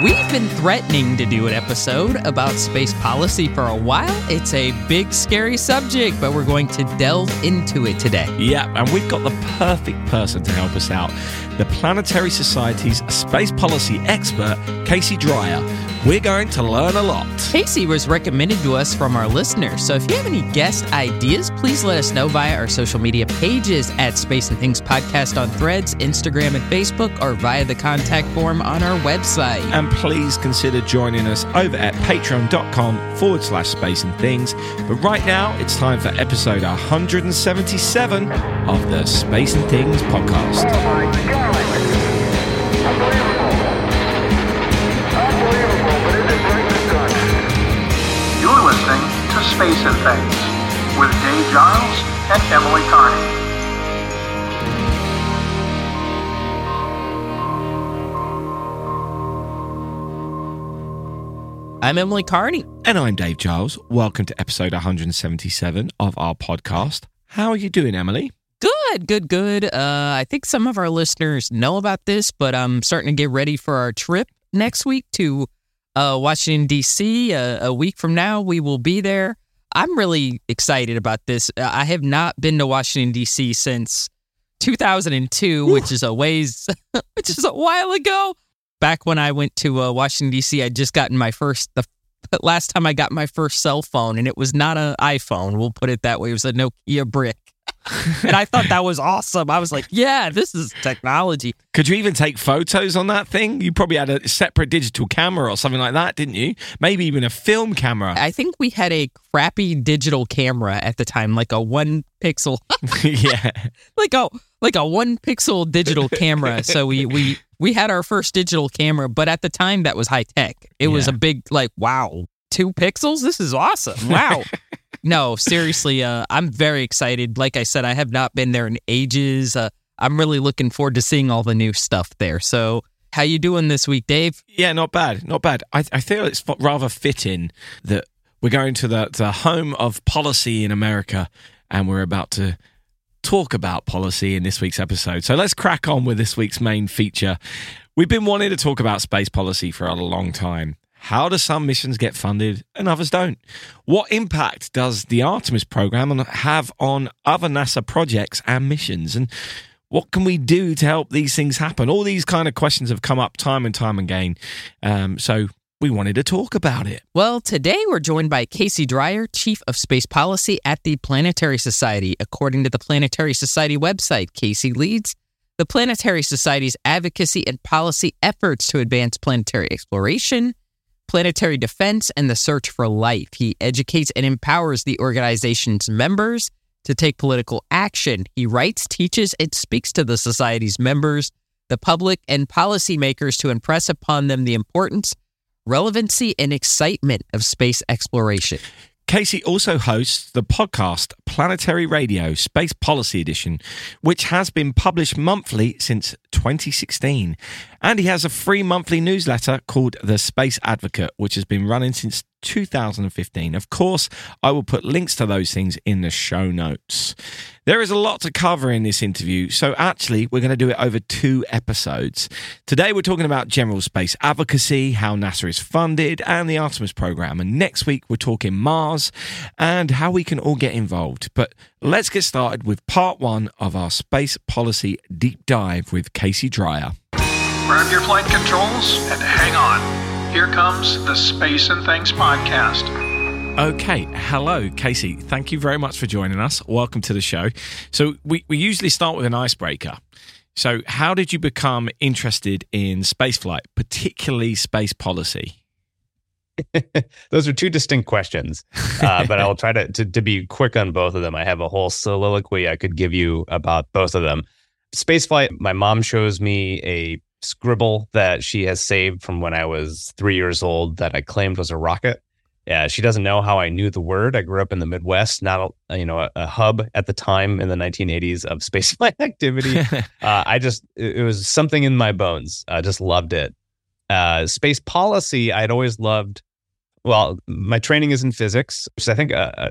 We've been threatening to do an episode about space policy for a while. It's a big, scary subject, but we're going to delve into it today. Yeah, and we've got the perfect person to help us out the Planetary Society's space policy expert, Casey Dreier. We're going to learn a lot. Casey was recommended to us from our listeners, so if you have any guest ideas, please let us know via our social media pages at Space and Things Podcast on Threads, Instagram, and Facebook, or via the contact form on our website. And please consider joining us over at patreon.com forward slash space and things. But right now, it's time for episode 177 of the Space and Things podcast. Oh You're listening to Space and Things with Dave Giles and Emily Carney. I'm Emily Carney. And I'm Dave Giles. Welcome to episode 177 of our podcast. How are you doing, Emily? Good, good, good. Uh, I think some of our listeners know about this, but I'm starting to get ready for our trip next week to uh, Washington, D.C. Uh, a week from now, we will be there. I'm really excited about this. Uh, I have not been to Washington, D.C. since 2002, which is a ways, which is a while ago. Back when I went to uh, Washington, D.C., I'd just gotten my first, the last time I got my first cell phone, and it was not an iPhone. We'll put it that way. It was a Nokia brick. and I thought that was awesome. I was like, yeah, this is technology. Could you even take photos on that thing? You probably had a separate digital camera or something like that, didn't you? Maybe even a film camera. I think we had a crappy digital camera at the time, like a one pixel, yeah. like a like a one pixel digital camera. So we we we had our first digital camera, but at the time that was high tech. It was a big like wow, two pixels. This is awesome. Wow. No, seriously, uh, I'm very excited. Like I said, I have not been there in ages. Uh, I'm really looking forward to seeing all the new stuff there. So, how you doing this week, Dave? Yeah, not bad, not bad. I, I feel it's rather fitting that we're going to the, the home of policy in America and we're about to talk about policy in this week's episode. So let's crack on with this week's main feature. We've been wanting to talk about space policy for a long time. How do some missions get funded and others don't? What impact does the Artemis program have on other NASA projects and missions? And what can we do to help these things happen? All these kind of questions have come up time and time again. Um, so we wanted to talk about it. Well, today we're joined by Casey Dreier, Chief of Space Policy at the Planetary Society. According to the Planetary Society website, Casey leads the Planetary Society's advocacy and policy efforts to advance planetary exploration, planetary defense, and the search for life. He educates and empowers the organization's members to take political action. He writes, teaches, and speaks to the Society's members, the public, and policymakers to impress upon them the importance relevancy and excitement of space exploration. Casey also hosts the podcast Planetary Radio Space Policy Edition, which has been published monthly since 2016. And he has a free monthly newsletter called The Space Advocate, which has been running since 2015. Of course, I will put links to those things in the show notes. There is a lot to cover in this interview, so actually, we're going to do it over two episodes. Today, we're talking about general space advocacy, how NASA is funded, and the Artemis program. And next week, we're talking Mars and how we can all get involved. But let's get started with part one of our space policy deep dive with Casey Dreier. Grab your flight controls and hang on. Here comes the Space and Things podcast. Okay, hello, Casey. Thank you very much for joining us. Welcome to the show. So, we, we usually start with an icebreaker. So, how did you become interested in spaceflight, particularly space policy? Those are two distinct questions, uh, but I'll try to, to to be quick on both of them. I have a whole soliloquy I could give you about both of them. Spaceflight. My mom shows me a scribble that she has saved from when I was three years old that I claimed was a rocket. Yeah, she doesn't know how I knew the word. I grew up in the Midwest, not a, you know a, a hub at the time in the 1980s of spaceflight activity. uh, I just it was something in my bones. I just loved it. Uh, space policy, I'd always loved. Well, my training is in physics, which I think uh, uh,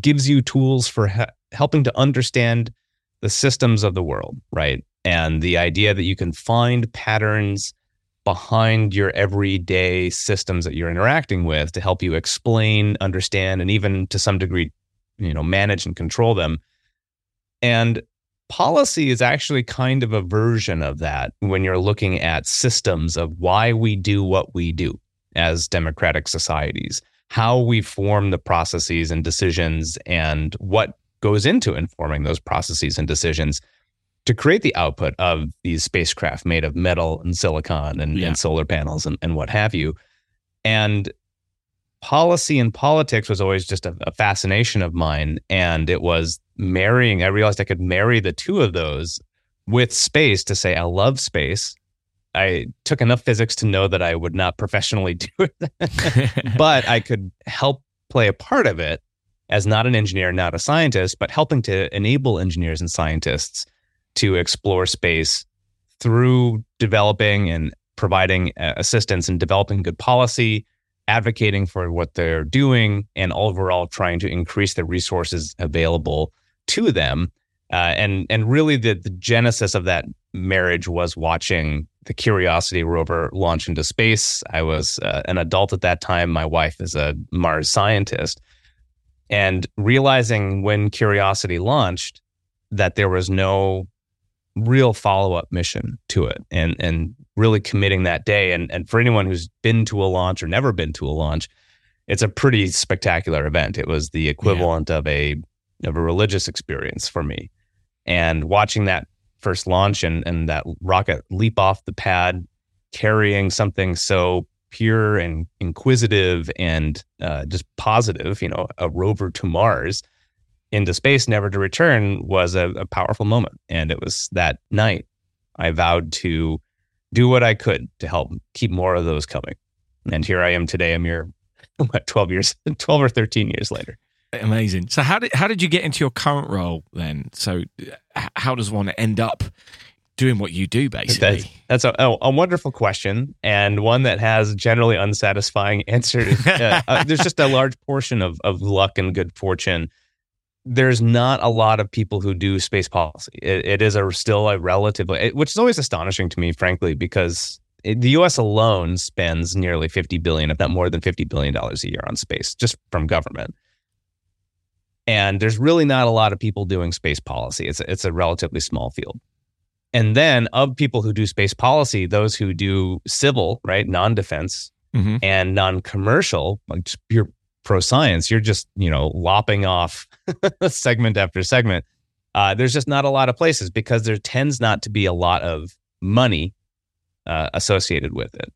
gives you tools for he- helping to understand the systems of the world, right? And the idea that you can find patterns behind your everyday systems that you're interacting with to help you explain, understand, and even to some degree, you know, manage and control them. And policy is actually kind of a version of that when you're looking at systems of why we do what we do as democratic societies, how we form the processes and decisions, and what goes into informing those processes and decisions to create the output of these spacecraft made of metal and silicon and, yeah. and solar panels and, and what have you. And policy and politics was always just a, a, fascination of mine. And it was marrying, I realized I could marry the two of those with space to say, I love space. I took enough physics to know that I would not professionally do it, but I could help play a part of it as not an engineer, not a scientist, but helping to enable engineers and scientists to explore space through developing and providing uh, assistance in developing good policy, advocating for what they're doing, and overall trying to increase the resources available to them. Uh, and and really the, the genesis of that marriage was watching the Curiosity rover launch into space. I was uh, an adult at that time. My wife is a Mars scientist. And realizing when Curiosity launched that there was no real follow up mission to it and and really committing that day. And and for anyone who's been to a launch or never been to a launch, it's a pretty spectacular event. It was the equivalent yeah. of a of a religious experience for me. And watching that first launch and and that rocket leap off the pad carrying something so pure and inquisitive and uh, just positive, you know, a rover to Mars into space, never to return, was a, a powerful moment. And it was that night I vowed to do what I could to help keep more of those coming. And here I am today, a mere what, 12 years, 12 or 13 years later. Amazing. So how did how did you get into your current role then? So how does one end up doing what you do basically? That's, that's a, a, wonderful question and one that has generally unsatisfying answers. uh, uh, there's just a large portion of of luck and good fortune there's not a lot of people who do space policy. it, it is a still a relatively, which is always astonishing to me, frankly, because it, the U.S. alone spends nearly 50 billion, if not more than 50 billion dollars a year on space, just from government. And there's really not a lot of people doing space policy. It's a, it's a relatively small field. And then of people who do space policy, those who do civil, right, non-defense mm-hmm. and non-commercial, like just pure pro science, you're just, you know, lopping off segment after segment. Uh, there's just not a lot of places because there tends not to be a lot of money uh, associated with it.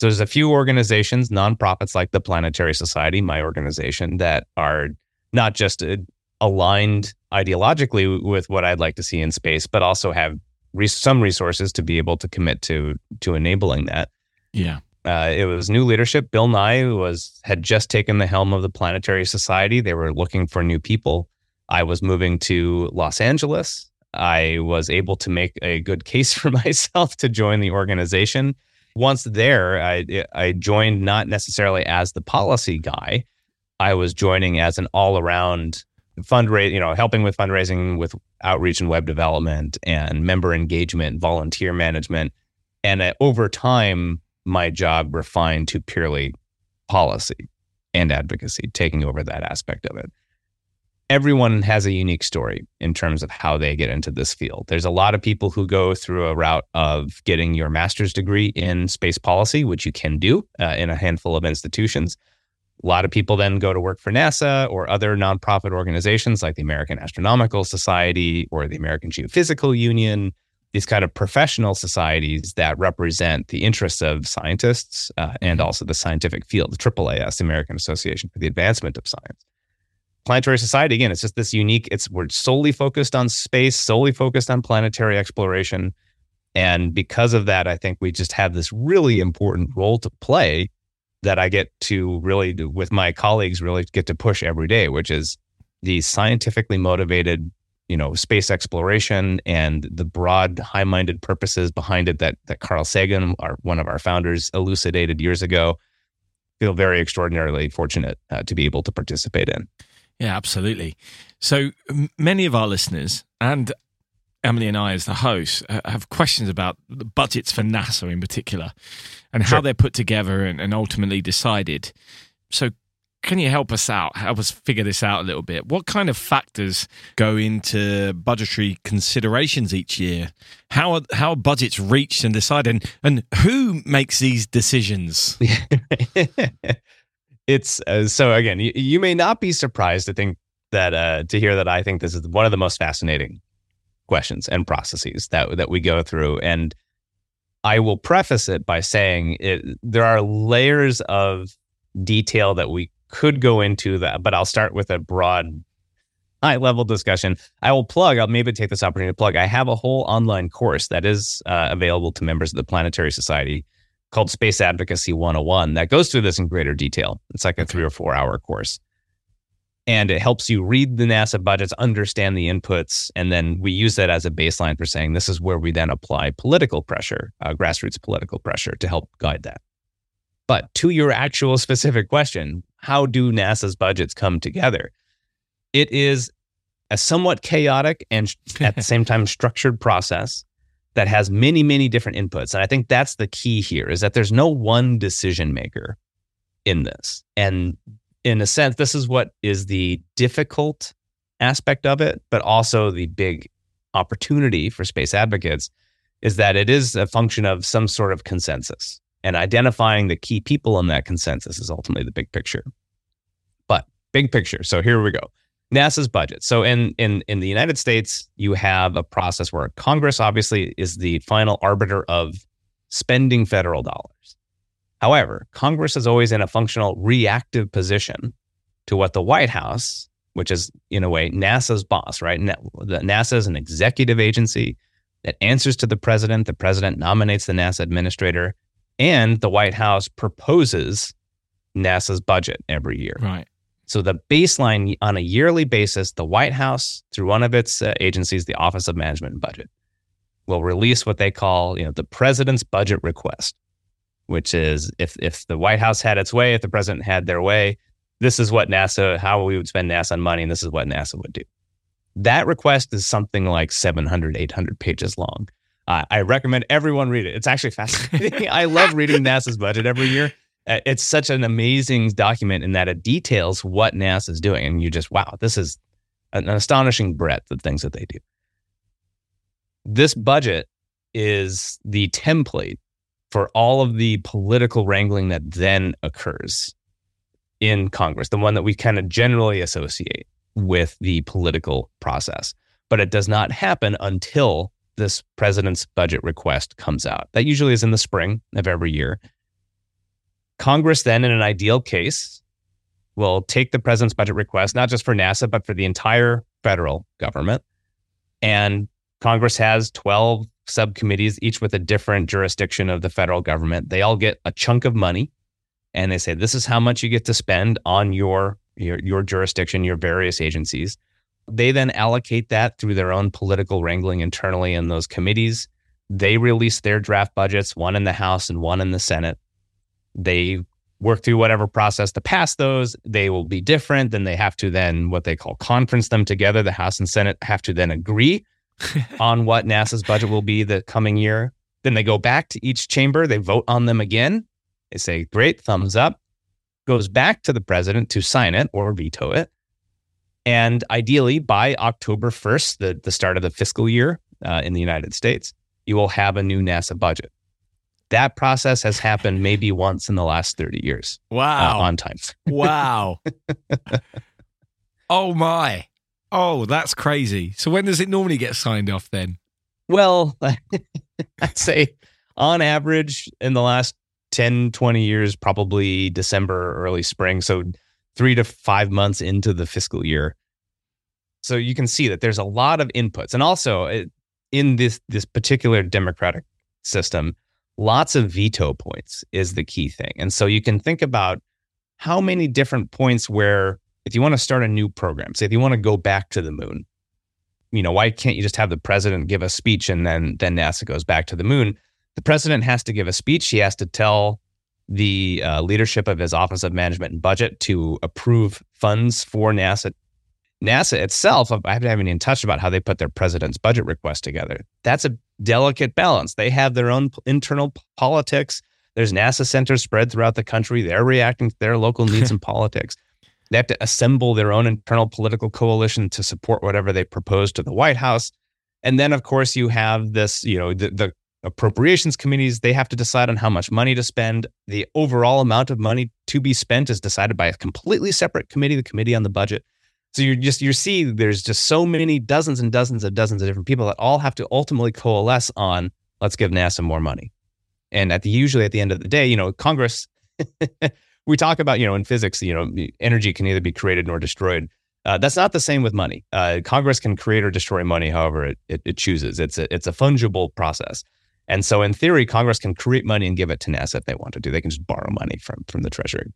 So there's a few organizations, nonprofits like the Planetary Society, my organization, that are not just uh, aligned ideologically with what I'd like to see in space, but also have some resources to be able to commit to to enabling that. Yeah. Uh, it was new leadership. Bill Nye was had just taken the helm of the Planetary Society. They were looking for new people. I was moving to Los Angeles. I was able to make a good case for myself to join the organization. Once there, I I joined not necessarily as the policy guy. I was joining as an all around fundraise, you know, helping with fundraising, with outreach and web development, and member engagement, volunteer management, and uh, over time my job refined to purely policy and advocacy, taking over that aspect of it. Everyone has a unique story in terms of how they get into this field. There's a lot of people who go through a route of getting your master's degree in space policy, which you can do uh, in a handful of institutions. A lot of people then go to work for NASA or other nonprofit organizations like the American Astronomical Society or the American Geophysical Union these kind of professional societies that represent the interests of scientists uh, and mm-hmm. also the scientific field, the AAAS, the American Association for the Advancement of Science. Planetary Society, again, it's just this unique, it's we're solely focused on space, solely focused on planetary exploration. And because of that, I think we just have this really important role to play that I get to really, with my colleagues, really get to push every day, which is the scientifically motivated you know space exploration and the broad high-minded purposes behind it that that Carl Sagan our one of our founders elucidated years ago feel very extraordinarily fortunate uh, to be able to participate in. Yeah absolutely. So many of our listeners and Emily and I, as the hosts, uh, have questions about the budgets for NASA in particular and how Sure. they're put together and, and ultimately decided. So, can you help us out? Help us figure this out a little bit. What kind of factors go into budgetary considerations each year? How are, how are budgets reached and decided? And, and who makes these decisions? it's uh, so again, you, you may not be surprised to think that uh, to hear that I think this is one of the most fascinating questions and processes that that we go through, and I will preface it by saying it, there are layers of detail that we could go into that, but I'll start with a broad. High level discussion. I will plug, I'll maybe take this opportunity to plug. I have a whole online course that is uh, available to members of the Planetary Society called Space Advocacy 101 that goes through this in greater detail. It's like a three or four hour course. And it helps you read the NASA budgets, understand the inputs, and then we use that as a baseline for saying this is where we then apply political pressure, uh, grassroots political pressure to help guide that. But to your actual specific question, how do NASA's budgets come together? It is a somewhat chaotic and at the same time structured process that has many, many different inputs. And I think that's the key here is that there's no one decision maker in this. And in a sense, this is what is the difficult aspect of it, but also the big opportunity for space advocates is that it is a function of some sort of consensus. And identifying the key people in that consensus is ultimately the big picture. But big picture. So here we go. NASA's budget. So in in in the United States, you have a process where Congress obviously is the final arbiter of spending federal dollars. However, Congress is always in a functional reactive position to what the White House, which is in a way NASA's boss, right? NASA is an executive agency that answers to the president. The president nominates the NASA administrator, and the White House proposes NASA's budget every year. Right. So the baseline on a yearly basis, the White House, through one of its uh, agencies, the Office of Management and Budget, will release what they call, you know, the president's budget request, which is if if the White House had its way, if the president had their way, this is what NASA, how we would spend NASA money, and this is what NASA would do. That request is something like 700, 800 pages long. Uh, I recommend everyone read it. It's actually fascinating. I love reading NASA's budget every year. Uh, It's such an amazing document in that it details what NASA is doing. And you just, wow, this is an astonishing breadth of things that they do. This budget is the template for all of the political wrangling that then occurs in Congress, the one that we kind of generally associate with the political process. But it does not happen until this president's budget request comes out. That usually is in the spring of every year. Congress, then, in an ideal case, will take the president's budget request, not just for NASA, but for the entire federal government. And Congress has 12 subcommittees, each with a different jurisdiction of the federal government. They all get a chunk of money and they say, this is how much you get to spend on your, your, your jurisdiction, your various agencies. They then allocate that through their own political wrangling internally in those committees. They release their draft budgets, one in the House and one in the Senate. They work through whatever process to pass those. They will be different. Then they have to then what they call conference them together. The House and Senate have to then agree on what NASA's budget will be the coming year. Then they go back to each chamber. They vote on them again. They say, great, thumbs up. Goes back to the president to sign it or veto it. And ideally, by October 1st, the, the start of the fiscal year uh, in the United States, you will have a new NASA budget. That process has happened maybe once in the last 30 years uh, Wow. on time. wow. oh my. Oh, that's crazy. So when does it normally get signed off then? Well, I'd say on average in the last 10, 20 years, probably December, early spring. So three to five months into the fiscal year. So you can see that there's a lot of inputs. And also uh, in this, this particular democratic system, lots of veto points is the key thing. And so you can think about how many different points where if you want to start a new program, say if you want to go back to the moon, you know, why can't you just have the president give a speech and then then NASA goes back to the moon? The president has to give a speech. He has to tell the uh, leadership of his Office of Management and Budget to approve funds for NASA NASA itself, I haven't even touched about how they put their president's budget request together. That's a delicate balance. They have their own internal politics. There's NASA centers spread throughout the country. They're reacting to their local needs and politics. They have to assemble their own internal political coalition to support whatever they propose to the White House. And then, of course, you have this, you know, the, the appropriations committees, they have to decide on how much money to spend. The overall amount of money to be spent is decided by a completely separate committee, the committee on the budget. So you just you see there's just so many dozens and dozens of dozens of different people that all have to ultimately coalesce on let's give NASA more money. And at the usually at the end of the day, you know, Congress we talk about, you know, in physics, you know, energy can neither be created nor destroyed. Uh, that's not the same with money. Uh, Congress can create or destroy money however it, it, it chooses. It's a, it's a fungible process. And so, in theory, Congress can create money and give it to NASA if they want to do. They can just borrow money from, from the Treasury.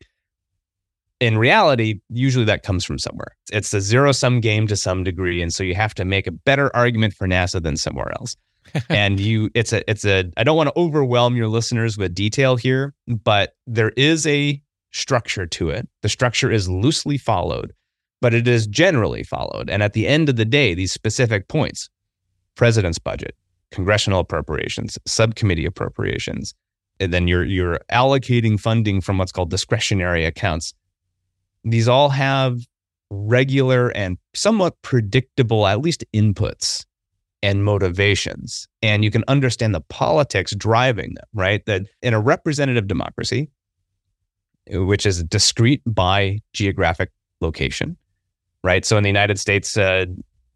In reality, usually that comes from somewhere. It's a zero sum game to some degree. And so, you have to make a better argument for NASA than somewhere else. and you, it's a, it's a, I don't want to overwhelm your listeners with detail here, but there is a structure to it. The structure is loosely followed but it is generally followed. And at the end of the day, these specific points president's budget, congressional appropriations, subcommittee appropriations, and then you're, you're allocating funding from what's called discretionary accounts. These all have regular and somewhat predictable, at least inputs and motivations. And you can understand the politics driving them, right? That in a representative democracy, which is discrete by geographic location, right? So in the United States, uh,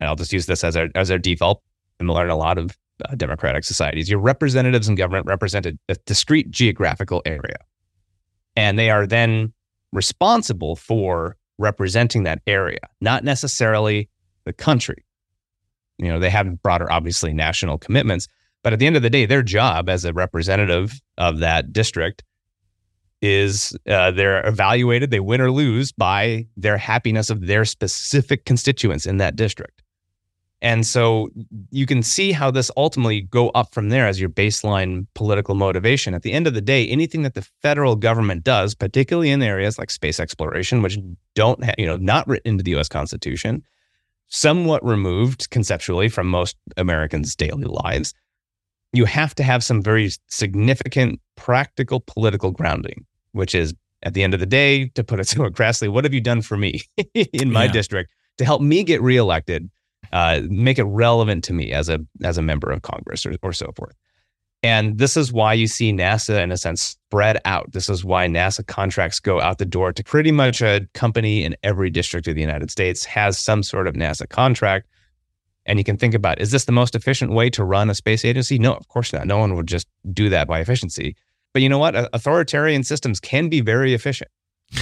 I'll just use this as our as our default, and we'll learn a lot of uh, democratic societies. Your representatives in government represent a discrete geographical area, and they are then responsible for representing that area, not necessarily the country. You know, they have broader, obviously, national commitments, but at the end of the day, their job as a representative of that district is uh, they're evaluated, they win or lose by their happiness of their specific constituents in that district. And so you can see how this ultimately go up from there as your baseline political motivation. At the end of the day, anything that the federal government does, particularly in areas like space exploration, which don't have, you know, not written into the US Constitution, somewhat removed conceptually from most Americans' daily lives, you have to have some very significant practical political grounding which is at the end of the day, to put it somewhat crassly, what have you done for me in my yeah. district to help me get reelected, uh, make it relevant to me as a as a member of Congress or, or so forth. And this is why you see NASA, in a sense, spread out. This is why NASA contracts go out the door to pretty much a company in every district of the United States has some sort of NASA contract. And you can think about is this the most efficient way to run a space agency? No, of course not. No one would just do that by efficiency. But you know what? Authoritarian systems can be very efficient.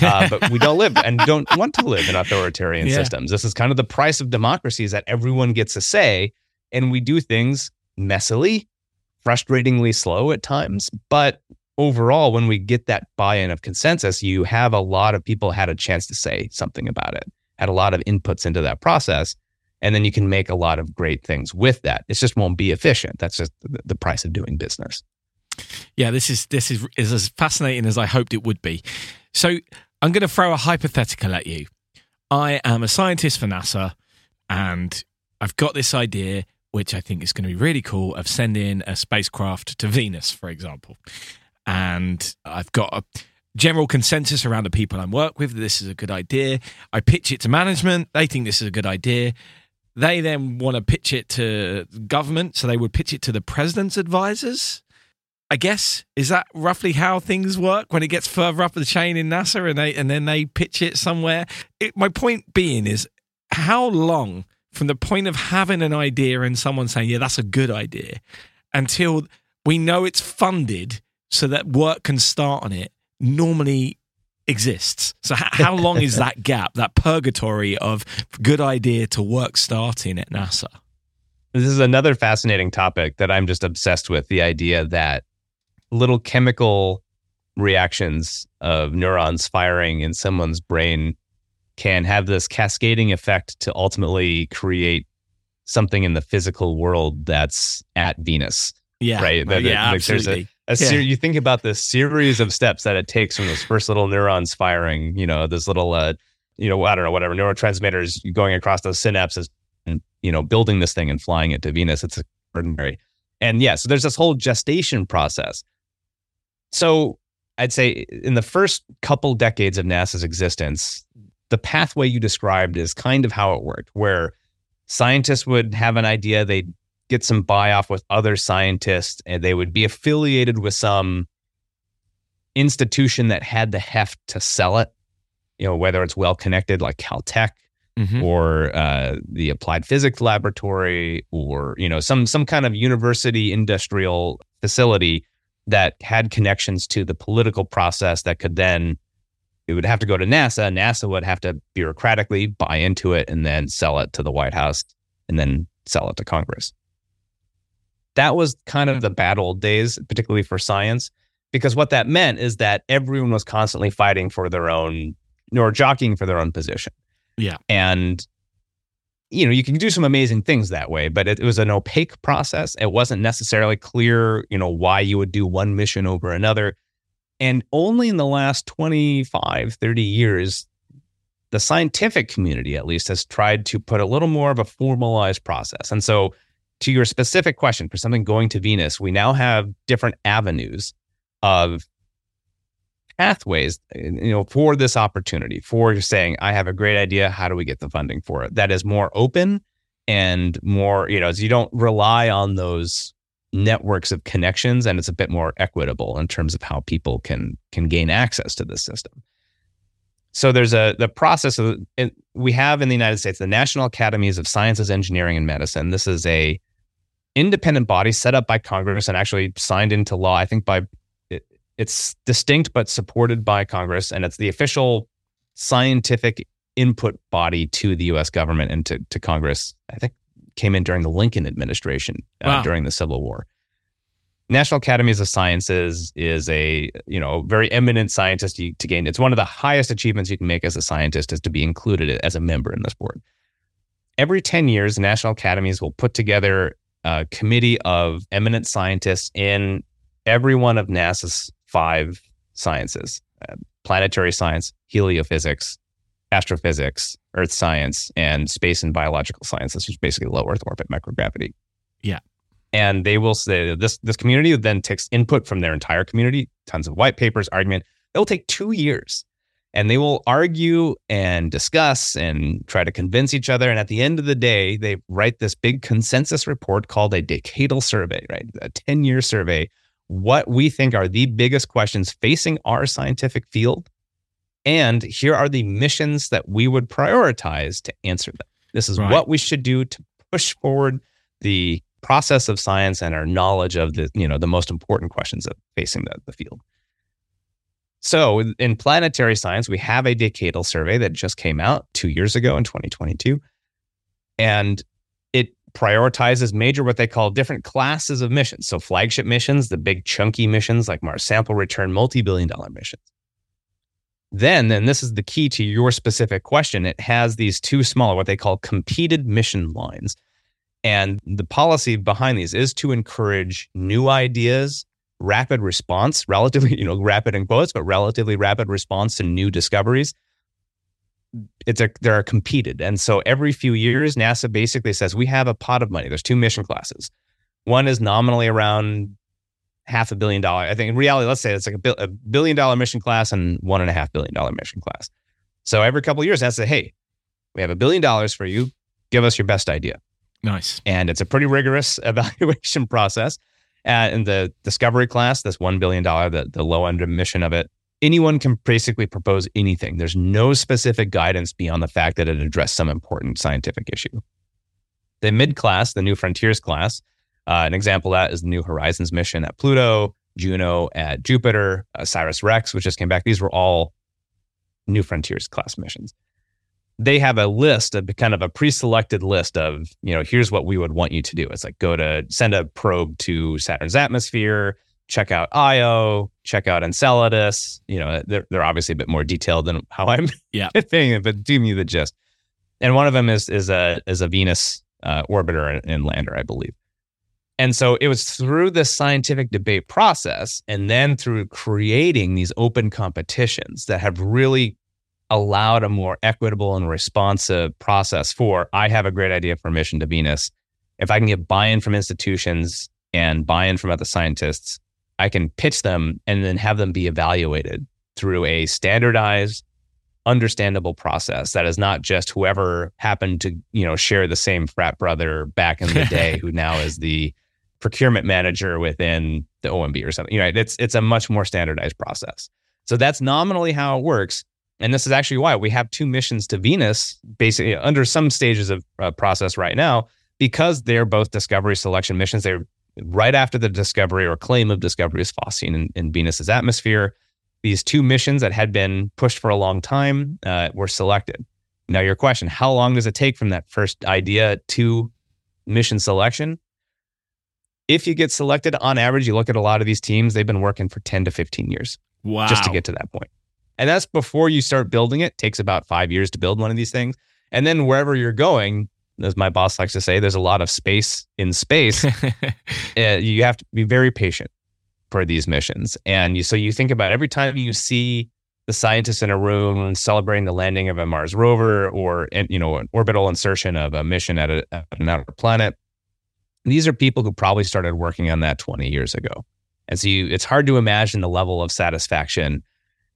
uh, but we don't live and don't want to live in authoritarian yeah. systems. This is kind of the price of democracy is that everyone gets a say and we do things messily, frustratingly slow at times. But overall, when we get that buy-in of consensus, you have a lot of people had a chance to say something about it, had a lot of inputs into that process. And then you can make a lot of great things with that. It just won't be efficient. That's just the price of doing business. Yeah, this is this is, is as fascinating as I hoped it would be. So I'm going to throw a hypothetical at you. I am a scientist for NASA, and I've got this idea, which I think is going to be really cool, of sending a spacecraft to Venus, for example. And I've got a general consensus around the people I work with that this is a good idea. I pitch it to management; they think this is a good idea. They then want to pitch it to government, so they would pitch it to the president's advisors I guess is that roughly how things work when it gets further up the chain in NASA and they and then they pitch it somewhere. It, my point being is how long from the point of having an idea and someone saying, "Yeah, that's a good idea," until we know it's funded so that work can start on it normally exists. So how long is that gap, that purgatory of good idea to work starting at NASA? This is another fascinating topic that I'm just obsessed with the idea that little chemical reactions of neurons firing in someone's brain can have this cascading effect to ultimately create something in the physical world that's at Venus. Yeah. Right. That, yeah, like absolutely. There's a, a yeah. ser- you think about the series of steps that it takes from those first little neurons firing, you know, those little uh, you know, I don't know, whatever neurotransmitters going across those synapses and, you know, building this thing and flying it to Venus. It's extraordinary. And yeah, so there's this whole gestation process. So I'd say in the first couple decades of NASA's existence, the pathway you described is kind of how it worked, where scientists would have an idea, they'd get some buy off with other scientists, and they would be affiliated with some institution that had the heft to sell it. You know, whether it's well connected like Caltech Mhm. or uh, the Applied Physics Laboratory, or you know, some some kind of university industrial facility that had connections to the political process that could then it would have to go to NASA. NASA would have to bureaucratically buy into it and then sell it to the White House and then sell it to Congress. That was kind of the bad old days, particularly for science, because what that meant is that everyone was constantly fighting for their own or jockeying for their own position. Yeah. And you know, you can do some amazing things that way, but it, it was an opaque process. It wasn't necessarily clear, you know, why you would do one mission over another. And only in the last 25, 30 years, the scientific community, at least, has tried to put a little more of a formalized process. And so, to your specific question, for something going to Venus, we now have different avenues of pathways, you know, for this opportunity, for saying, I have a great idea. How do we get the funding for it? That is more open and more, you know, as you don't rely on those networks of connections and it's a bit more equitable in terms of how people can can gain access to this system. So there's a the process of we have in the United States the National Academies of Sciences, Engineering, and Medicine. This is a independent body set up by Congress and actually signed into law. I think by it's distinct but supported by Congress, and it's the official scientific input body to the U.S. government and to to Congress. I think came in during the Lincoln administration uh, Wow. during the Civil War. National Academies of Sciences is a you know very eminent scientist to to gain. It's one of the highest achievements you can make as a scientist is to be included as a member in this board. Every ten years, national academies will put together a committee of eminent scientists in every one of NASA's five sciences: uh, planetary science, heliophysics, astrophysics, earth science, and space and biological sciences, which is basically low Earth orbit microgravity. Yeah. And they will say this this community then takes input from their entire community, tons of white papers, argument. It'll take two years. And they will argue and discuss and try to convince each other. And at the end of the day, they write this big consensus report called a decadal survey, right? A 10 year survey. What we think are the biggest questions facing our scientific field and here are the missions that we would prioritize to answer them. This is Right. what we should do to push forward the process of science and our knowledge of the, you know, the most important questions of facing the, the field. So in planetary science, we have a decadal survey that just came out two years ago in 2022. And prioritizes major what they call different classes of missions. So flagship missions, the big chunky missions like Mars sample return, multi-billion dollar missions. Then, and this is the key to your specific question, it has these two smaller, what they call competed mission lines. And the policy behind these is to encourage new ideas, rapid response, relatively, you know, rapid in quotes, but relatively rapid response to new discoveries. It's a they're competed. And so every few years, NASA basically says we have a pot of money. There's two mission classes. One is nominally around half a billion dollar. I think in reality, let's say it's like a, bil- a billion dollar mission class and one and a half billion dollar mission class. So every couple of years, NASA say, hey, we have a billion dollars for you. Give us your best idea Nice. and it's a pretty rigorous evaluation process. Uh, in the discovery class, this one billion dollar, the the low end mission of it, anyone can basically propose anything. There's no specific guidance beyond the fact that it addressed some important scientific issue. The mid class, the New Frontiers class, uh, an example of that is the New Horizons mission at Pluto, Juno at Jupiter, Osiris Rex, which just came back. These were all New Frontiers class missions they have a list of kind of a pre-selected list of you know here's what we would want you to do it's like go to send a probe to saturn's atmosphere check out io check out enceladus you know they're, they're obviously a bit more detailed than how i'm Yeah. saying it but do me the gist and one of them is is a is a venus uh, orbiter and, and lander i believe and so it was through this scientific debate process and then through creating these open competitions that have really allowed a more equitable and responsive process for I have a great idea for a mission to Venus. If I can get buy-in from institutions and buy-in from other scientists, I can pitch them and then have them be evaluated through a standardized, understandable process that is not just whoever happened to, you know, share the same frat brother back in the day who now is the procurement manager within the OMB or something. You know, it's it's a much more standardized process. So that's nominally how it works. And this is actually why we have two missions to Venus, basically under some stages of uh, process right now, because they're both discovery selection missions. They're right after the discovery or claim of discovery of phosphine in, in Venus's atmosphere. These two missions that had been pushed for a long time uh, were selected. Now, your question: How long does it take from that first idea to mission selection? If you get selected, on average, you look at a lot of these teams; they've been working for ten to fifteen years Wow. just to get to that point. And that's before you start building it. takes about five years to build one of these things. And then wherever you're going, as my boss likes to say, there's a lot of space in space. uh, you have to be very patient for these missions. And you, so you think about every time you see the scientists in a room celebrating the landing of a Mars rover or you know an orbital insertion of a mission at, a, at an outer planet. These are people who probably started working on that 20 years ago. And so you, it's hard to imagine the level of satisfaction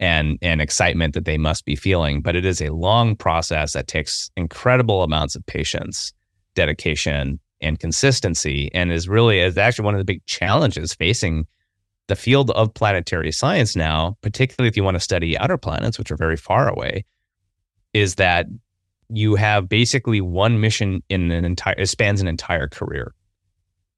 and and excitement that they must be feeling. But it is a long process that takes incredible amounts of patience, dedication, and consistency, and is really is actually one of the big challenges facing the field of planetary science now, particularly if you want to study outer planets, which are very far away, is that you have basically one mission in an entire it spans an entire career.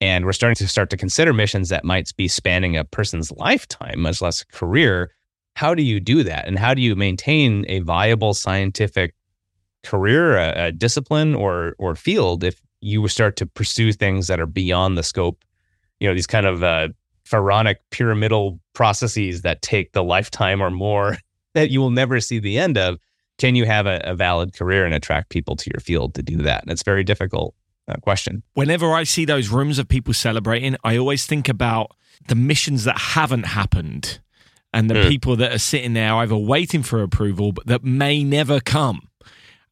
And we're starting to start to consider missions that might be spanning a person's lifetime, much less a career. How do you do that? And how do you maintain a viable scientific career, a, a discipline, or or field if you start to pursue things that are beyond the scope? You know, these kind of uh, pharaonic pyramidal processes that take the lifetime or more that you will never see the end of. Can you have a, a valid career and attract people to your field to do that? And it's very difficult uh, question. Whenever I see those rooms of people celebrating, I always think about the missions that haven't happened and the Mm. people that are sitting there either waiting for approval but that may never come.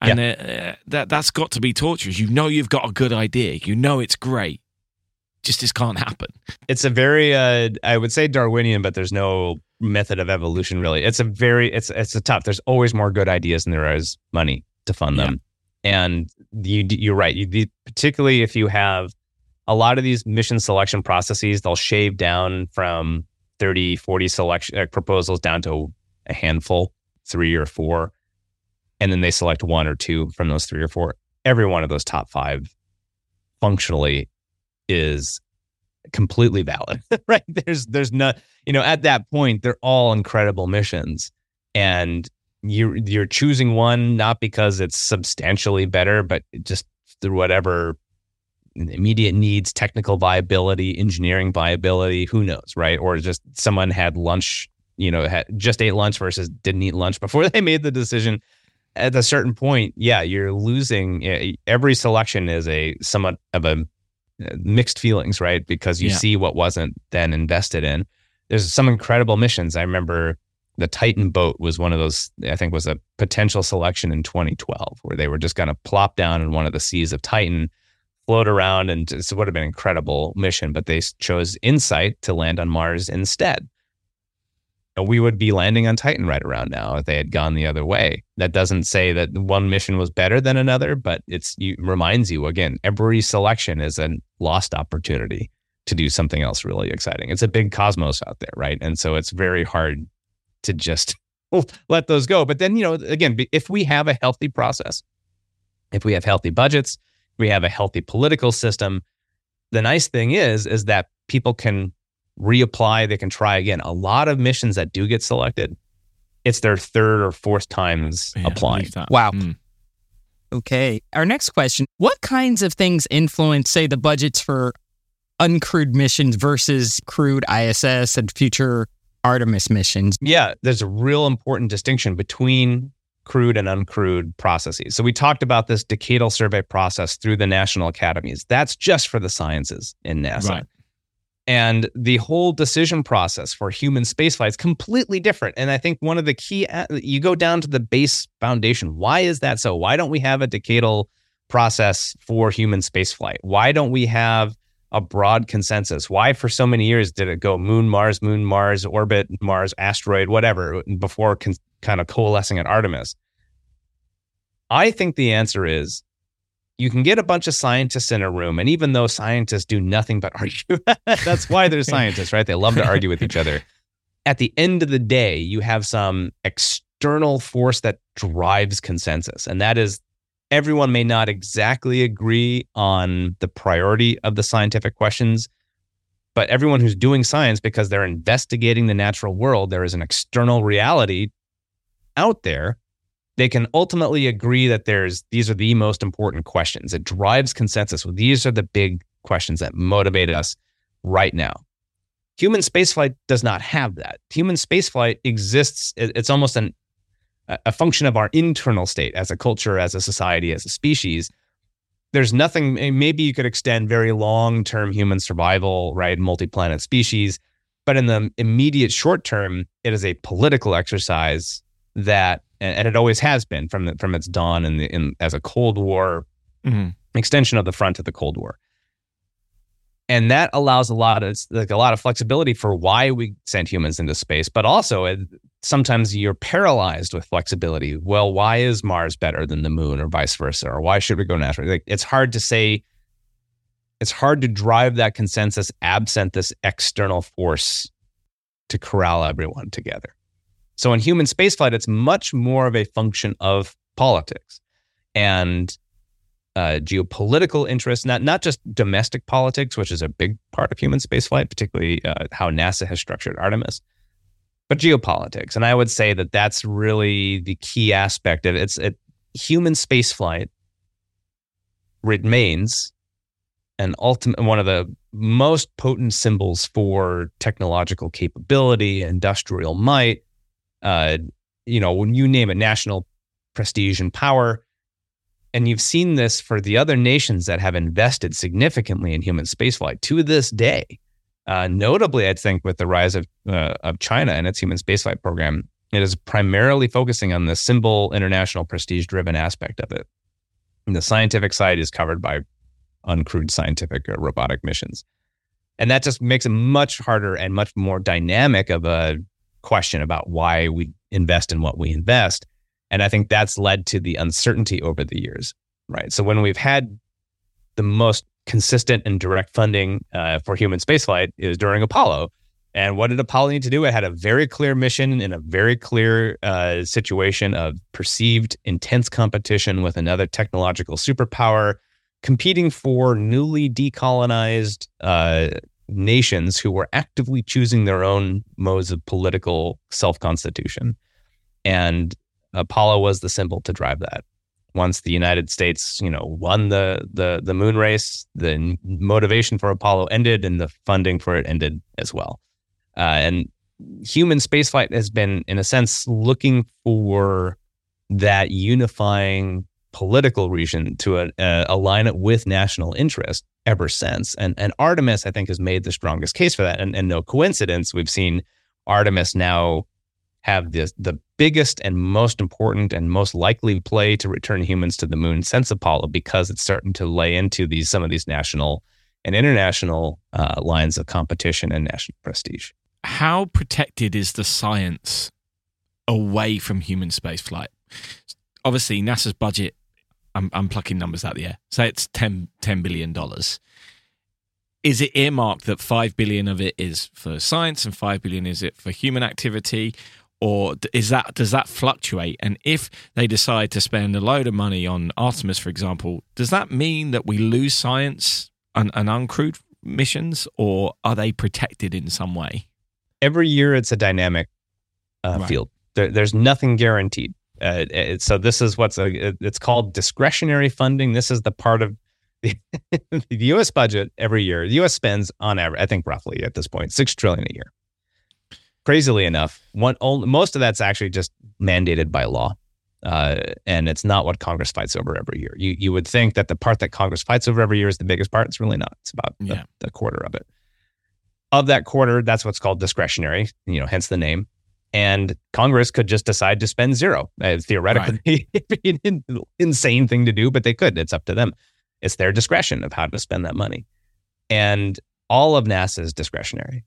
And uh, that that's got to be torturous. You know you've got a good idea. You know it's great. Just this can't happen. It's a very, uh, I would say Darwinian, but there's no method of evolution really. It's a very, it's it's a tough. There's always more good ideas than there is money to fund them. And you, you're right. You, particularly if you have a lot of these mission selection processes, they'll shave down from 30, 40 selection uh, proposals down to a handful, three or four. And then they select one or two from those three or four. Every one of those top five functionally is completely valid, right? There's, there's not, you know, at that point, they're all incredible missions. And you're, you're choosing one not because it's substantially better, but just through whatever immediate needs, technical viability, engineering viability, who knows, right? Or just someone had lunch, you know, had just ate lunch versus didn't eat lunch before they made the decision. At a certain point, yeah, you're losing. eh, Every selection is a somewhat of a uh, mixed feelings, right? Because you Yeah. see what wasn't then invested in. There's some incredible missions. I remember the Titan boat was one of those. I think was a potential selection in 2012, where they were just going to plop down in one of the seas of Titan float around and it would have been an incredible mission, but they chose Insight to land on Mars instead. We would be landing on Titan right around now if they had gone the other way. That doesn't say that one mission was better than another, but it's you reminds you again, every selection is a lost opportunity to do something else really exciting. It's a big cosmos out there, right? And so it's very hard to just let those go. But then, you know, again, if we have a healthy process, if we have healthy budgets, we have a healthy political system. The nice thing is, is that people can reapply, they can try again. A lot of missions that do get selected, it's their third or fourth times Yeah, applying. believe. Wow. Mm. Okay. Our next question What kinds of things influence, say, the budgets for uncrewed missions versus crewed ISS and future Artemis missions? Yeah, there's a real important distinction between crewed and uncrewed processes. So we talked about this decadal survey process through the national academies. That's just for the sciences in NASA. Right. And the whole decision process for human spaceflight is completely different. And I think one of the key, uh, you go down to the base foundation. Why is that so? Why don't we have a decadal process for human spaceflight? Why don't we have a broad consensus? Why, for so many years, did it go moon, Mars, moon, Mars, orbit, Mars, asteroid, whatever, before con- kind of coalescing at Artemis? I think the answer is you can get a bunch of scientists in a room, and even though scientists do nothing but argue, that's why they're scientists, right? They love to argue with each other. At the end of the day, you have some external force that drives consensus, and that is everyone may not exactly agree on the priority of the scientific questions, but everyone who's doing science because they're investigating the natural world, there is an external reality out there. They can ultimately agree that there's these are the most important questions. It drives consensus. Well, these are the big questions that motivate us right now. Human spaceflight does not have that. Human spaceflight exists. It's almost an a function of our internal state as a culture, as a society, as a species. There's nothing, maybe you could extend very long term human survival, right? Multi planet species. But in the immediate short term, it is a political exercise that, and it always has been from the, from its dawn in, the, in as a Cold War mm-hmm. extension of the front of the Cold War. And that allows a lot of like a lot of flexibility for why we send humans into space but also it, sometimes you're paralyzed with flexibility. Well why is mars better than the moon or vice versa? Or why should we go natural like it's hard to say it's hard to drive that consensus absent this external force to corral everyone together so in human spaceflight it's much more of a function of politics and uh, geopolitical interests, not not just domestic politics, which is a big part of human spaceflight, particularly uh, how NASA has structured Artemis, but geopolitics. And I would say that that's really the key aspect of it. It's it, human spaceflight remains an ultimate one of the most potent symbols for technological capability, industrial might. Uh, you know, when you name it, national prestige and power and you've seen this for the other nations that have invested significantly in human spaceflight to this day. Uh, notably, I think with the rise of uh, of China and its human spaceflight program, it is primarily focusing on the symbol international prestige driven aspect of it. And the scientific side is covered by uncrewed scientific robotic missions. And that just makes it much harder and much more dynamic of a question about why we invest in what we invest. And I think that's led to the uncertainty over the years, right? So when we've had the most consistent and direct funding uh, for human spaceflight is during Apollo. And what did Apollo need to do? It had a very clear mission in a very clear uh, situation of perceived intense competition with another technological superpower, competing for newly decolonized uh, nations who were actively choosing their own modes of political self constitution. And Apollo was the symbol to drive that. Once the United States, you know, won the the the moon race, the motivation for Apollo ended, and the funding for it ended as well. Uh, and human spaceflight has been, in a sense, looking for that unifying political reason to uh, align it with national interest ever since. And and Artemis, I think, has made the strongest case for that. And, and no coincidence, we've seen Artemis now have the the biggest and most important and most likely play to return humans to the moon since Apollo because it's starting to lay into these some of these national and international uh, lines of competition and national prestige. How protected is the science away from human spaceflight? Obviously, NASA's budget. I'm, I'm plucking numbers out of the air. Say it's 10, $10 billion. Is it earmarked that five billion of it is for science and five billion is it for human activity, or is that does that fluctuate? And if they decide to spend a load of money on Artemis, for example, does that mean that we lose science and, and uncrewed missions, or are they protected in some way? Every year, it's a dynamic uh, right. field. There, there's nothing guaranteed. Uh, it, so this is what's a, it's called discretionary funding. This is the part of the, the U.S. budget every year. The U.S. spends on average, I think, roughly at this point, six trillion a year crazily enough, one only, most of that's actually just mandated by law. Uh, and it's not what Congress fights over every year. You you would think that the part that Congress fights over every year is the biggest part. It's really not. It's about yeah. a, a quarter of it. of that quarter, that's what's called discretionary, you know, hence the name. And Congress could just decide to spend zero. Uh, theoretically, it'd be an insane thing to do, but they could. It's up to them. It's their discretion of how to spend that money. And all of NASA is discretionary.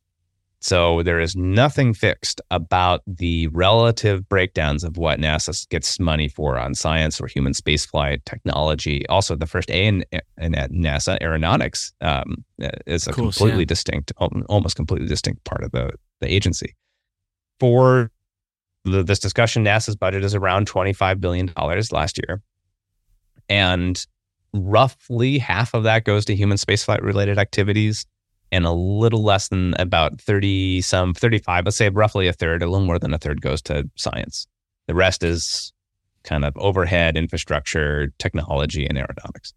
So there is nothing fixed about the relative breakdowns of what NASA gets money for on science or human spaceflight technology. Also, the first A in, in NASA aeronautics um, is a course, completely yeah. distinct, almost completely distinct part of the, the agency. For the, this discussion, NASA's budget is around $25 billion last year. And roughly half of that goes to human spaceflight related activities and a little less than about 30 some 35 let's say roughly a third a little more than a third goes to science the rest is kind of overhead infrastructure technology and aeronautics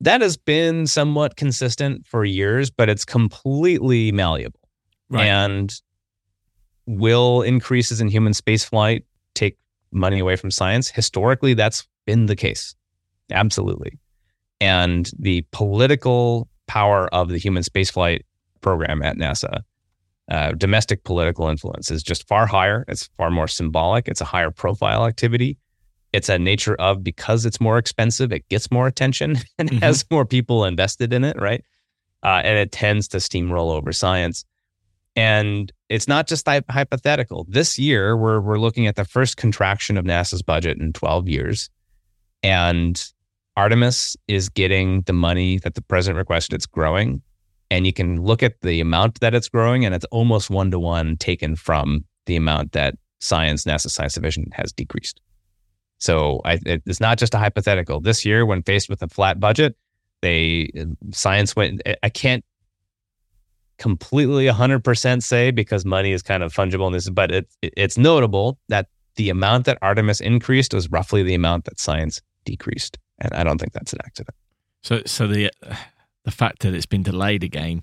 that has been somewhat consistent for years but it's completely malleable right. and will increases in human spaceflight take money away from science historically that's been the case absolutely and the political power of the human spaceflight program at NASA. Uh, domestic political influence is just far higher. It's far more symbolic. It's a higher profile activity. It's a nature of because it's more expensive, it gets more attention and mm-hmm. has more people invested in it, right? Uh, and it tends to steamroll over science. And it's not just hypothetical. This year, we're we're looking at the first contraction of NASA's budget in 12 years, and Artemis is getting the money that the president requested. It's growing. And you can look at the amount that it's growing, and it's almost one to one taken from the amount that science, NASA Science Division has decreased. So I, it's not just a hypothetical. This year, when faced with a flat budget, they uh, science went. I can't completely 100% say because money is kind of fungible in this, but it, it's notable that the amount that Artemis increased was roughly the amount that science decreased and I don't think that's an accident. So, so the the fact that it's been delayed again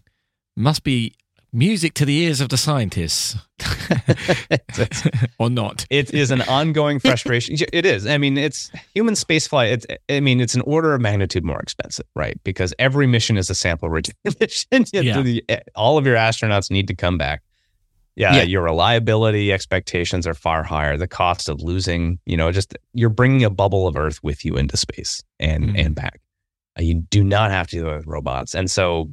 must be music to the ears of the scientists, or not? It is an ongoing frustration. it is. I mean, it's human spaceflight. It's. I mean, it's an order of magnitude more expensive, right? Because every mission is a sample return mission. yeah. All of your astronauts need to come back. Yeah, yeah, your reliability expectations are far higher. The cost of losing, you know, just you're bringing a bubble of Earth with you into space and mm-hmm. and back. Uh, you do not have to do it with robots, and so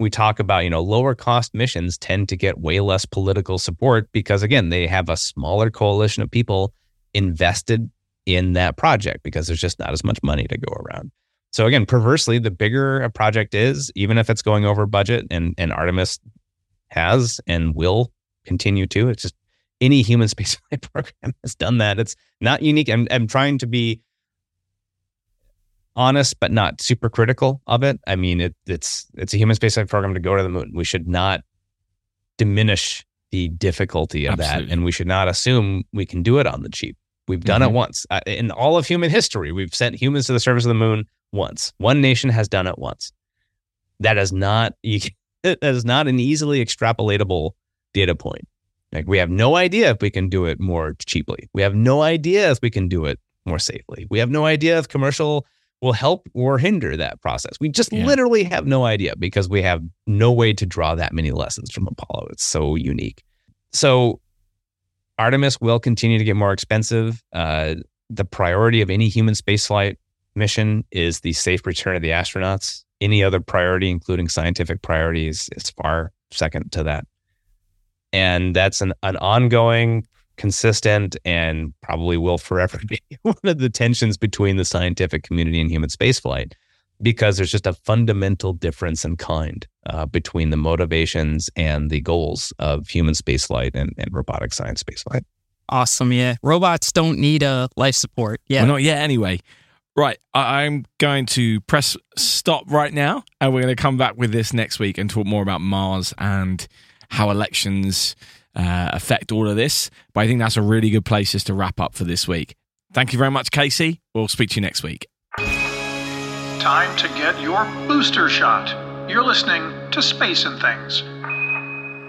we talk about you know lower cost missions tend to get way less political support because again they have a smaller coalition of people invested in that project because there's just not as much money to go around. So again, perversely, the bigger a project is, even if it's going over budget, and and Artemis has and will continue to. It's just any human spaceflight program has done that. It's not unique. I'm, I'm trying to be honest, but not super critical of it. I mean, it, it's it's a human spaceflight program to go to the moon. We should not diminish the difficulty of Absolutely. that, and we should not assume we can do it on the cheap. We've done mm-hmm. it once uh, in all of human history. We've sent humans to the surface of the moon once. One nation has done it once. That is not you, that is not an easily extrapolatable data point. Like we have no idea if we can do it more cheaply. We have no idea if we can do it more safely. We have no idea if commercial will help or hinder that process. We just yeah. literally have no idea because we have no way to draw that many lessons from Apollo. It's so unique. So Artemis will continue to get more expensive. Uh, the priority of any human spaceflight mission is the safe return of the astronauts. Any other priority, including scientific priorities, is far second to that and that's an, an ongoing consistent and probably will forever be one of the tensions between the scientific community and human spaceflight because there's just a fundamental difference in kind uh, between the motivations and the goals of human spaceflight and, and robotic science spaceflight. Awesome. Yeah. Robots don't need a life support. Yeah. Well, not yet, anyway. Right. I'm going to press stop right now, and we're going to come back with this next week and talk more about Mars and how elections uh, affect all of this. But I think that's a really good place just to wrap up for this week. Thank you very much, Casey. We'll speak to you next week. Time to get your booster shot. You're listening to Space and Things.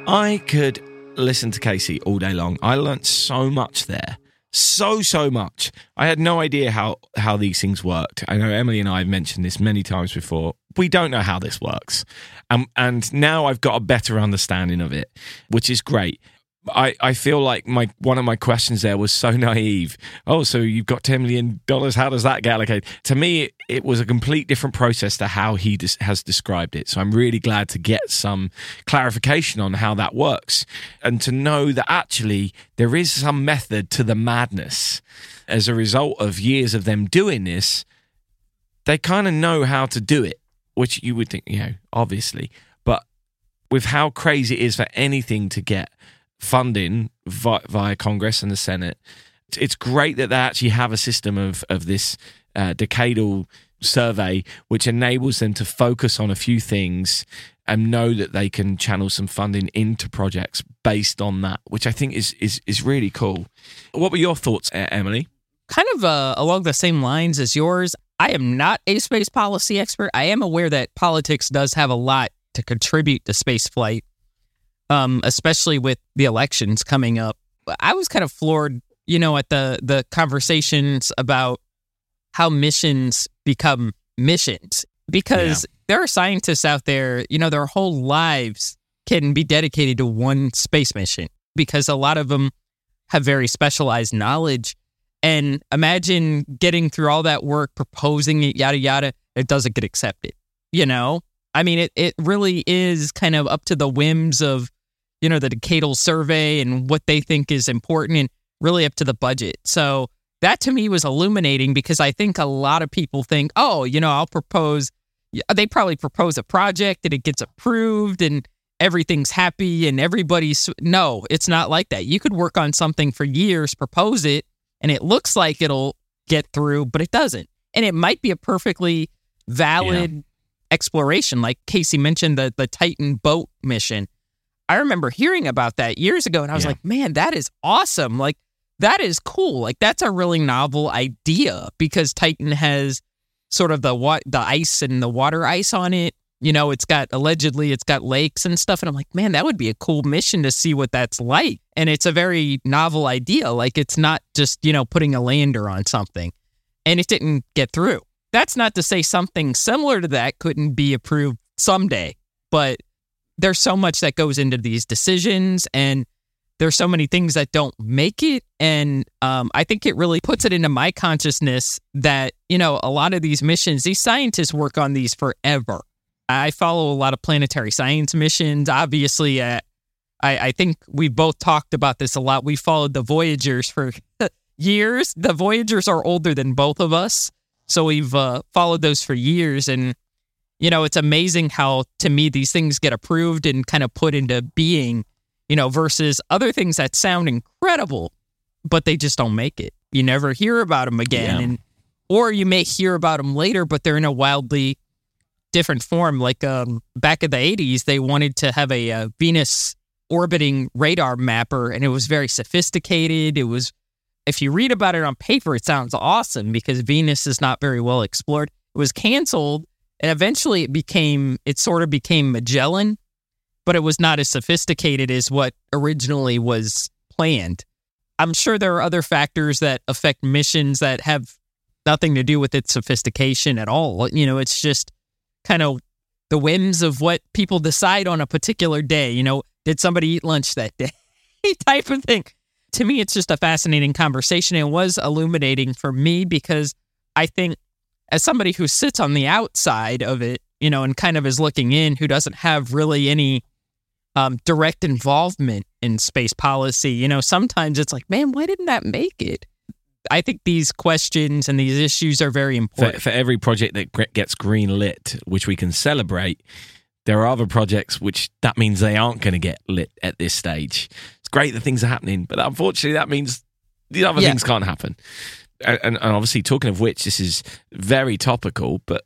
I could listen to Casey all day long. I learnt so much there. so so much. I had no idea how how these things worked. I know Emily and I have mentioned this many times before. We don't know how this works, um, and now I've got a better understanding of it, which is great. I, I feel like my one of my questions there was so naive. Oh, so you've got ten million dollars? How does that get allocated? To me, it, was a complete different process to how he has described it. So I'm really glad to get some clarification on how that works and to know that actually there is some method to the madness. As a result of years of them doing this, they kind of know how to do it, which you would think, you know, obviously, but with how crazy it is for anything to get funding via, via Congress and the Senate. It's great that they actually have a system of of this uh, decadal survey, which enables them to focus on a few things and know that they can channel some funding into projects based on that, which I think is is is really cool. What were your thoughts, Emily? Kind of uh, along the same lines as yours. I am not a space policy expert. I am aware that politics does have a lot to contribute to space flight um, especially with the elections coming up. I was kind of floored, you know, at the the conversations about how missions become missions because yeah. there are scientists out there, you know, their whole lives can be dedicated to one space mission because a lot of them have very specialized knowledge. And imagine getting through all that work, proposing it, yada, yada, it doesn't get accepted. You know, I mean, it, it really is kind of up to the whims of you know, the decadal survey and what they think is important and really up to the budget. So that to me was illuminating because I think a lot of people think, oh, you know, I'll propose. They probably propose a project and it gets approved and everything's happy and everybody's. No, it's not like that. You could work on something for years, propose it, and it looks like it'll get through, but it doesn't. And it might be a perfectly valid yeah. exploration, like Casey mentioned the the Titan boat mission. I remember hearing about that years ago and I was yeah. like, man, that is awesome. Like, that is cool. Like, that's a really novel idea because Titan has sort of the the ice and the water ice on it. You know, it's got allegedly it's got lakes and stuff. And I'm like, man, that would be a cool mission to see what that's like. And it's a very novel idea. Like it's not just, you know, putting a lander on something. And it didn't get through. That's not to say something similar to that couldn't be approved someday. But there's so much that goes into these decisions and there's so many things that don't make it. And um, i think it really puts it into my consciousness that you know a lot of these missions these scientists work on these forever. I follow a lot of planetary science missions. Obviously uh, I, I think we both talked about this a lot. We followed the voyagers for years. The voyagers are older than both of us so we've uh, followed those for years and you know, it's amazing how to me these things get approved and kind of put into being, you know, versus other things that sound incredible, but they just don't make it. You never hear about them again. Yeah. And, or you may hear about them later, but they're in a wildly different form. Like um, back in the 80s, they wanted to have a, a uh, Venus orbiting radar mapper, and it was very sophisticated. It was, if you read about it on paper, it sounds awesome because Venus is not very well explored. It was canceled and eventually it became, it sort of became Magellan, but it was not as sophisticated as what originally was planned. I'm sure there are other factors that affect missions that have nothing to do with its sophistication at all. You know, it's just kind of the whims of what people decide on a particular day. You know, did somebody eat lunch that day? type of thing. To me, it's just a fascinating conversation. It was illuminating for me because I think as somebody who sits on the outside of it, you know, and kind of is looking in, who doesn't have really any um, direct involvement in space policy, you know, sometimes it's like, man, why didn't that make it? I think these questions and these issues are very important. For, for every project that gets green lit, which we can celebrate, there are other projects which that means they aren't going to get lit at this stage. It's great that things are happening, but unfortunately, that means the other yeah. things can't happen and, and obviously talking of which, this is very topical, but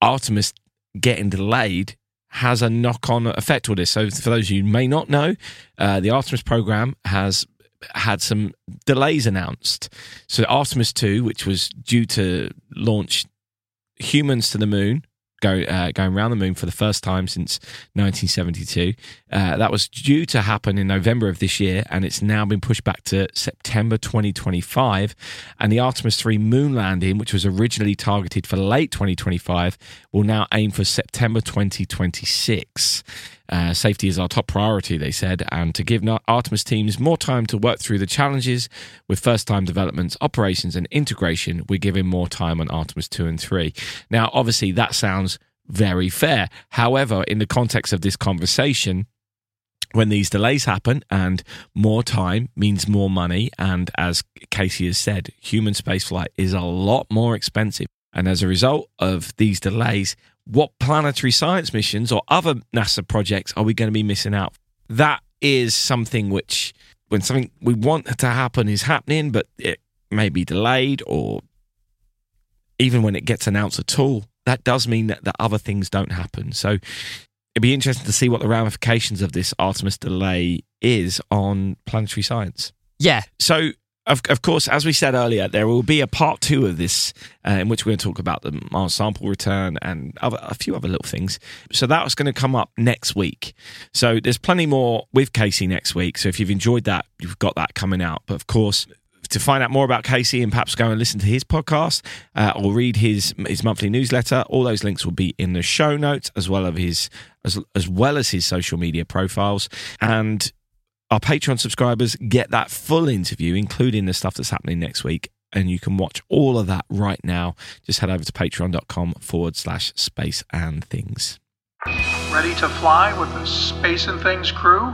Artemis getting delayed has a knock-on effect with this. So, for those of you who may not know, uh, the Artemis program has had some delays announced. So, Artemis 2, which was due to launch humans to the moon go, uh, going around the moon for the first time since 1972. Uh, that was due to happen in November of this year, and it's now been pushed back to September 2025. And the Artemis 3 moon landing, which was originally targeted for late 2025, will now aim for September 2026. Uh, safety is our top priority, they said, and to give Artemis teams more time to work through the challenges with first time developments, operations, and integration, we're giving more time on Artemis 2 and 3. Now, obviously, that sounds very fair. However, in the context of this conversation, when these delays happen and more time means more money, and as Casey has said, human spaceflight is a lot more expensive. And as a result of these delays, what planetary science missions or other NASA projects are we going to be missing out? That is something which, when something we want to happen is happening, but it may be delayed, or even when it gets announced at all, that does mean that, that other things don't happen. So it'd be interesting to see what the ramifications of this Artemis delay is on planetary science. Yeah. So of, of course, as we said earlier, there will be a part two of this uh, in which we're going to talk about the Mars sample return and other, a few other little things. So that's going to come up next week. So there's plenty more with Casey next week. So if you've enjoyed that, you've got that coming out. But of course, to find out more about Casey and perhaps go and listen to his podcast uh, or read his his monthly newsletter, all those links will be in the show notes as well as his as, as well as his social media profiles. And our Patreon subscribers get that full interview, including the stuff that's happening next week. And you can watch all of that right now. Just head over to patreon.com forward slash space and things. Ready to fly with the Space and Things crew?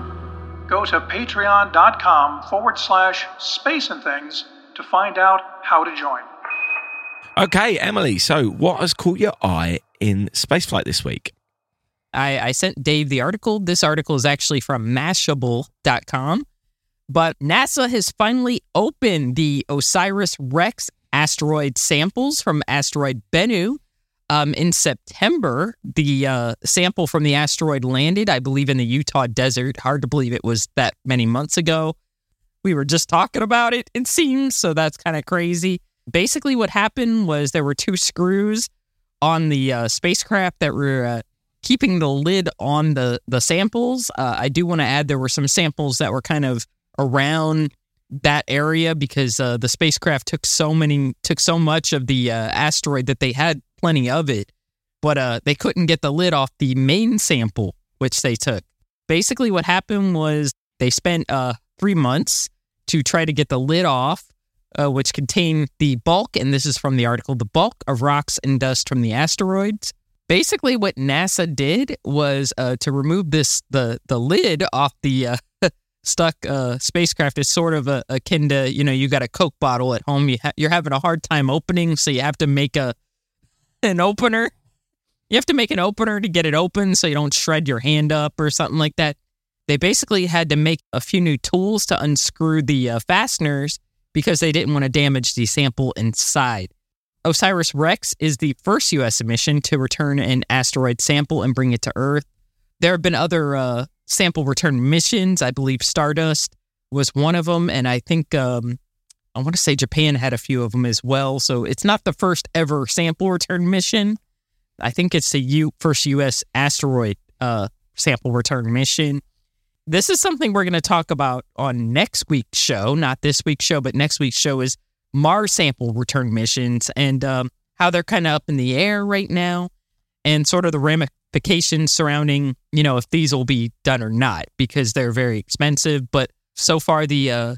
Go to patreon.com forward slash space and things to find out how to join. Okay, Emily, so what has caught your eye in spaceflight this week? I, I sent Dave the article. This article is actually from Mashable.com. But NASA has finally opened the OSIRIS REx asteroid samples from asteroid Bennu. Um, in September, the uh, sample from the asteroid landed, I believe, in the Utah desert. Hard to believe it was that many months ago. We were just talking about it, it seems. So that's kind of crazy. Basically, what happened was there were two screws on the uh, spacecraft that were uh, keeping the lid on the the samples. Uh, I do want to add there were some samples that were kind of around that area because uh, the spacecraft took so many took so much of the uh, asteroid that they had plenty of it, but uh, they couldn't get the lid off the main sample which they took. Basically, what happened was they spent uh, three months to try to get the lid off. Uh, which contained the bulk, and this is from the article, the bulk of rocks and dust from the asteroids basically what NASA did was uh, to remove this the the lid off the uh, stuck uh, spacecraft is sort of a, akin to you know you got a Coke bottle at home you ha- you're having a hard time opening so you have to make a an opener you have to make an opener to get it open so you don't shred your hand up or something like that. They basically had to make a few new tools to unscrew the uh, fasteners because they didn't want to damage the sample inside. OSIRIS REx is the first U.S. mission to return an asteroid sample and bring it to Earth. There have been other uh, sample return missions. I believe Stardust was one of them, and I think um, I want to say Japan had a few of them as well. So it's not the first ever sample return mission. I think it's the U- first U.S. asteroid uh, sample return mission. This is something we're going to talk about on next week's show, not this week's show, but next week's show is Mars sample return missions and um, how they're kind of up in the air right now and sort of the ramifications surrounding, you know, if these will be done or not because they're very expensive. But so far, the uh,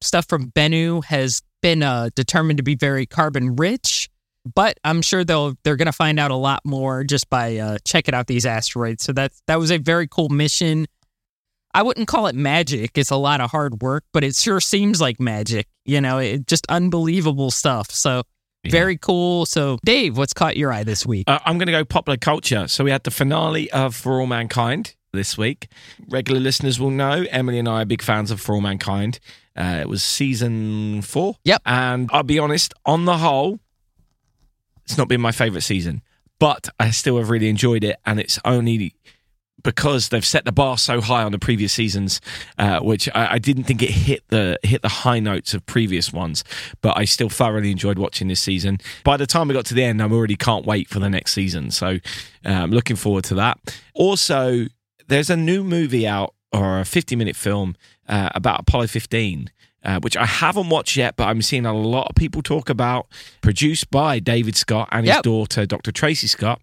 stuff from Bennu has been uh, determined to be very carbon rich. But I'm sure they'll they're going to find out a lot more just by uh, checking out these asteroids. So that that was a very cool mission. I wouldn't call it magic. It's a lot of hard work, but it sure seems like magic. You know, it, just unbelievable stuff. So yeah. very cool. So, Dave, what's caught your eye this week? Uh, I'm going to go popular culture. So we had the finale of For All Mankind this week. Regular listeners will know Emily and I are big fans of For All Mankind. Uh, it was season four. Yep. And I'll be honest, on the whole, it's not been my favorite season, but I still have really enjoyed it. And it's only because they've set the bar so high on the previous seasons, uh, which I, I, didn't think it hit the hit the high notes of previous ones. But I still thoroughly enjoyed watching this season. By the time we got to the end, I already can't wait for the next season. So I'm looking forward to that. Also, there's a new movie out or a 50 minute film uh, about Apollo 15. Uh, which I haven't watched yet, but I'm seeing a lot of people talk about. Produced by David Scott and his Yep. daughter, Dr. Tracy Scott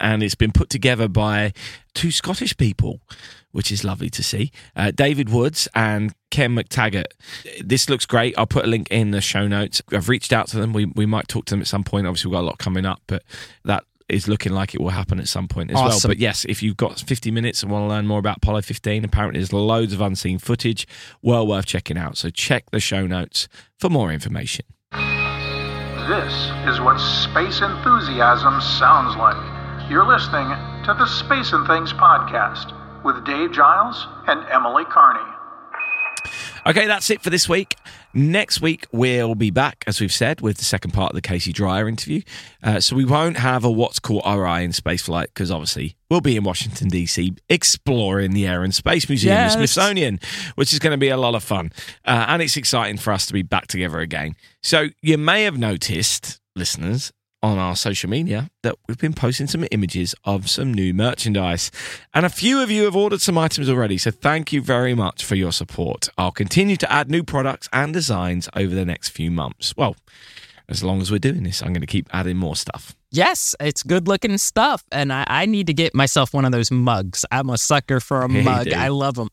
and it's been put together by two Scottish people, which is lovely to see. Uh, David Woods and Ken McTaggart. This looks great. I'll put a link in the show notes. I've reached out to them. We we might talk to them at some point. Obviously, we've got a lot coming up, but that is looking like it will happen at some point as well. But yes, if you've got 50 minutes and want to learn more about Apollo 15, apparently there's loads of unseen footage. Well worth checking out. So check the show notes for more information. This is what space enthusiasm sounds like. You're listening to the Space and Things podcast with Dave Giles and Emily Carney. Okay, that's it for this week. Next week, we'll be back, as we've said, with the second part of the Casey Dreier interview. Uh, so we won't have a What's Caught Our Eye in Spaceflight because obviously we'll be in Washington, D.C., exploring the Air and Space Museum, Yes. the Smithsonian, which is going to be a lot of fun. Uh, and it's exciting for us to be back together again. So you may have noticed, listeners, on our social media that we've been posting some images of some new merchandise. And a few of you have ordered some items already, so thank you very much for your support. I'll continue to add new products and designs over the next few months. Well, as long as we're doing this, I'm going to keep adding more stuff. Yes, it's good looking stuff. And I, I need to get myself one of those mugs. I'm a sucker for a Yeah, mug. I love them.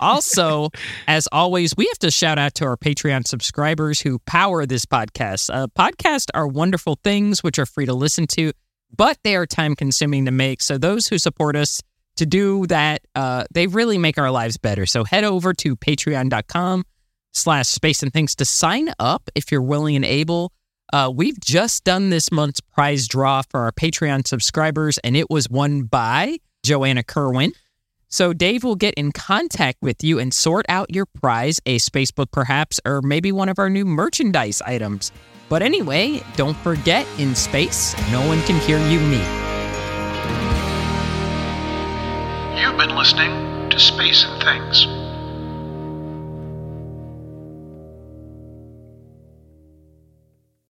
Also, as always, we have to shout out to our Patreon subscribers who power this podcast. Uh, podcasts are wonderful things which are free to listen to, but they are time consuming to make. So, those who support us to do that, uh, they really make our lives better. So, head over to patreon.com slash space and things to sign up if you're willing and able. Uh, we've just done this month's prize draw for our Patreon subscribers, and it was won by Joanna Kerwin. So Dave will get in contact with you and sort out your prize, a spacebook perhaps, or maybe one of our new merchandise items. But anyway, don't forget, in space, no one can hear you me. You've been listening to Space and Things.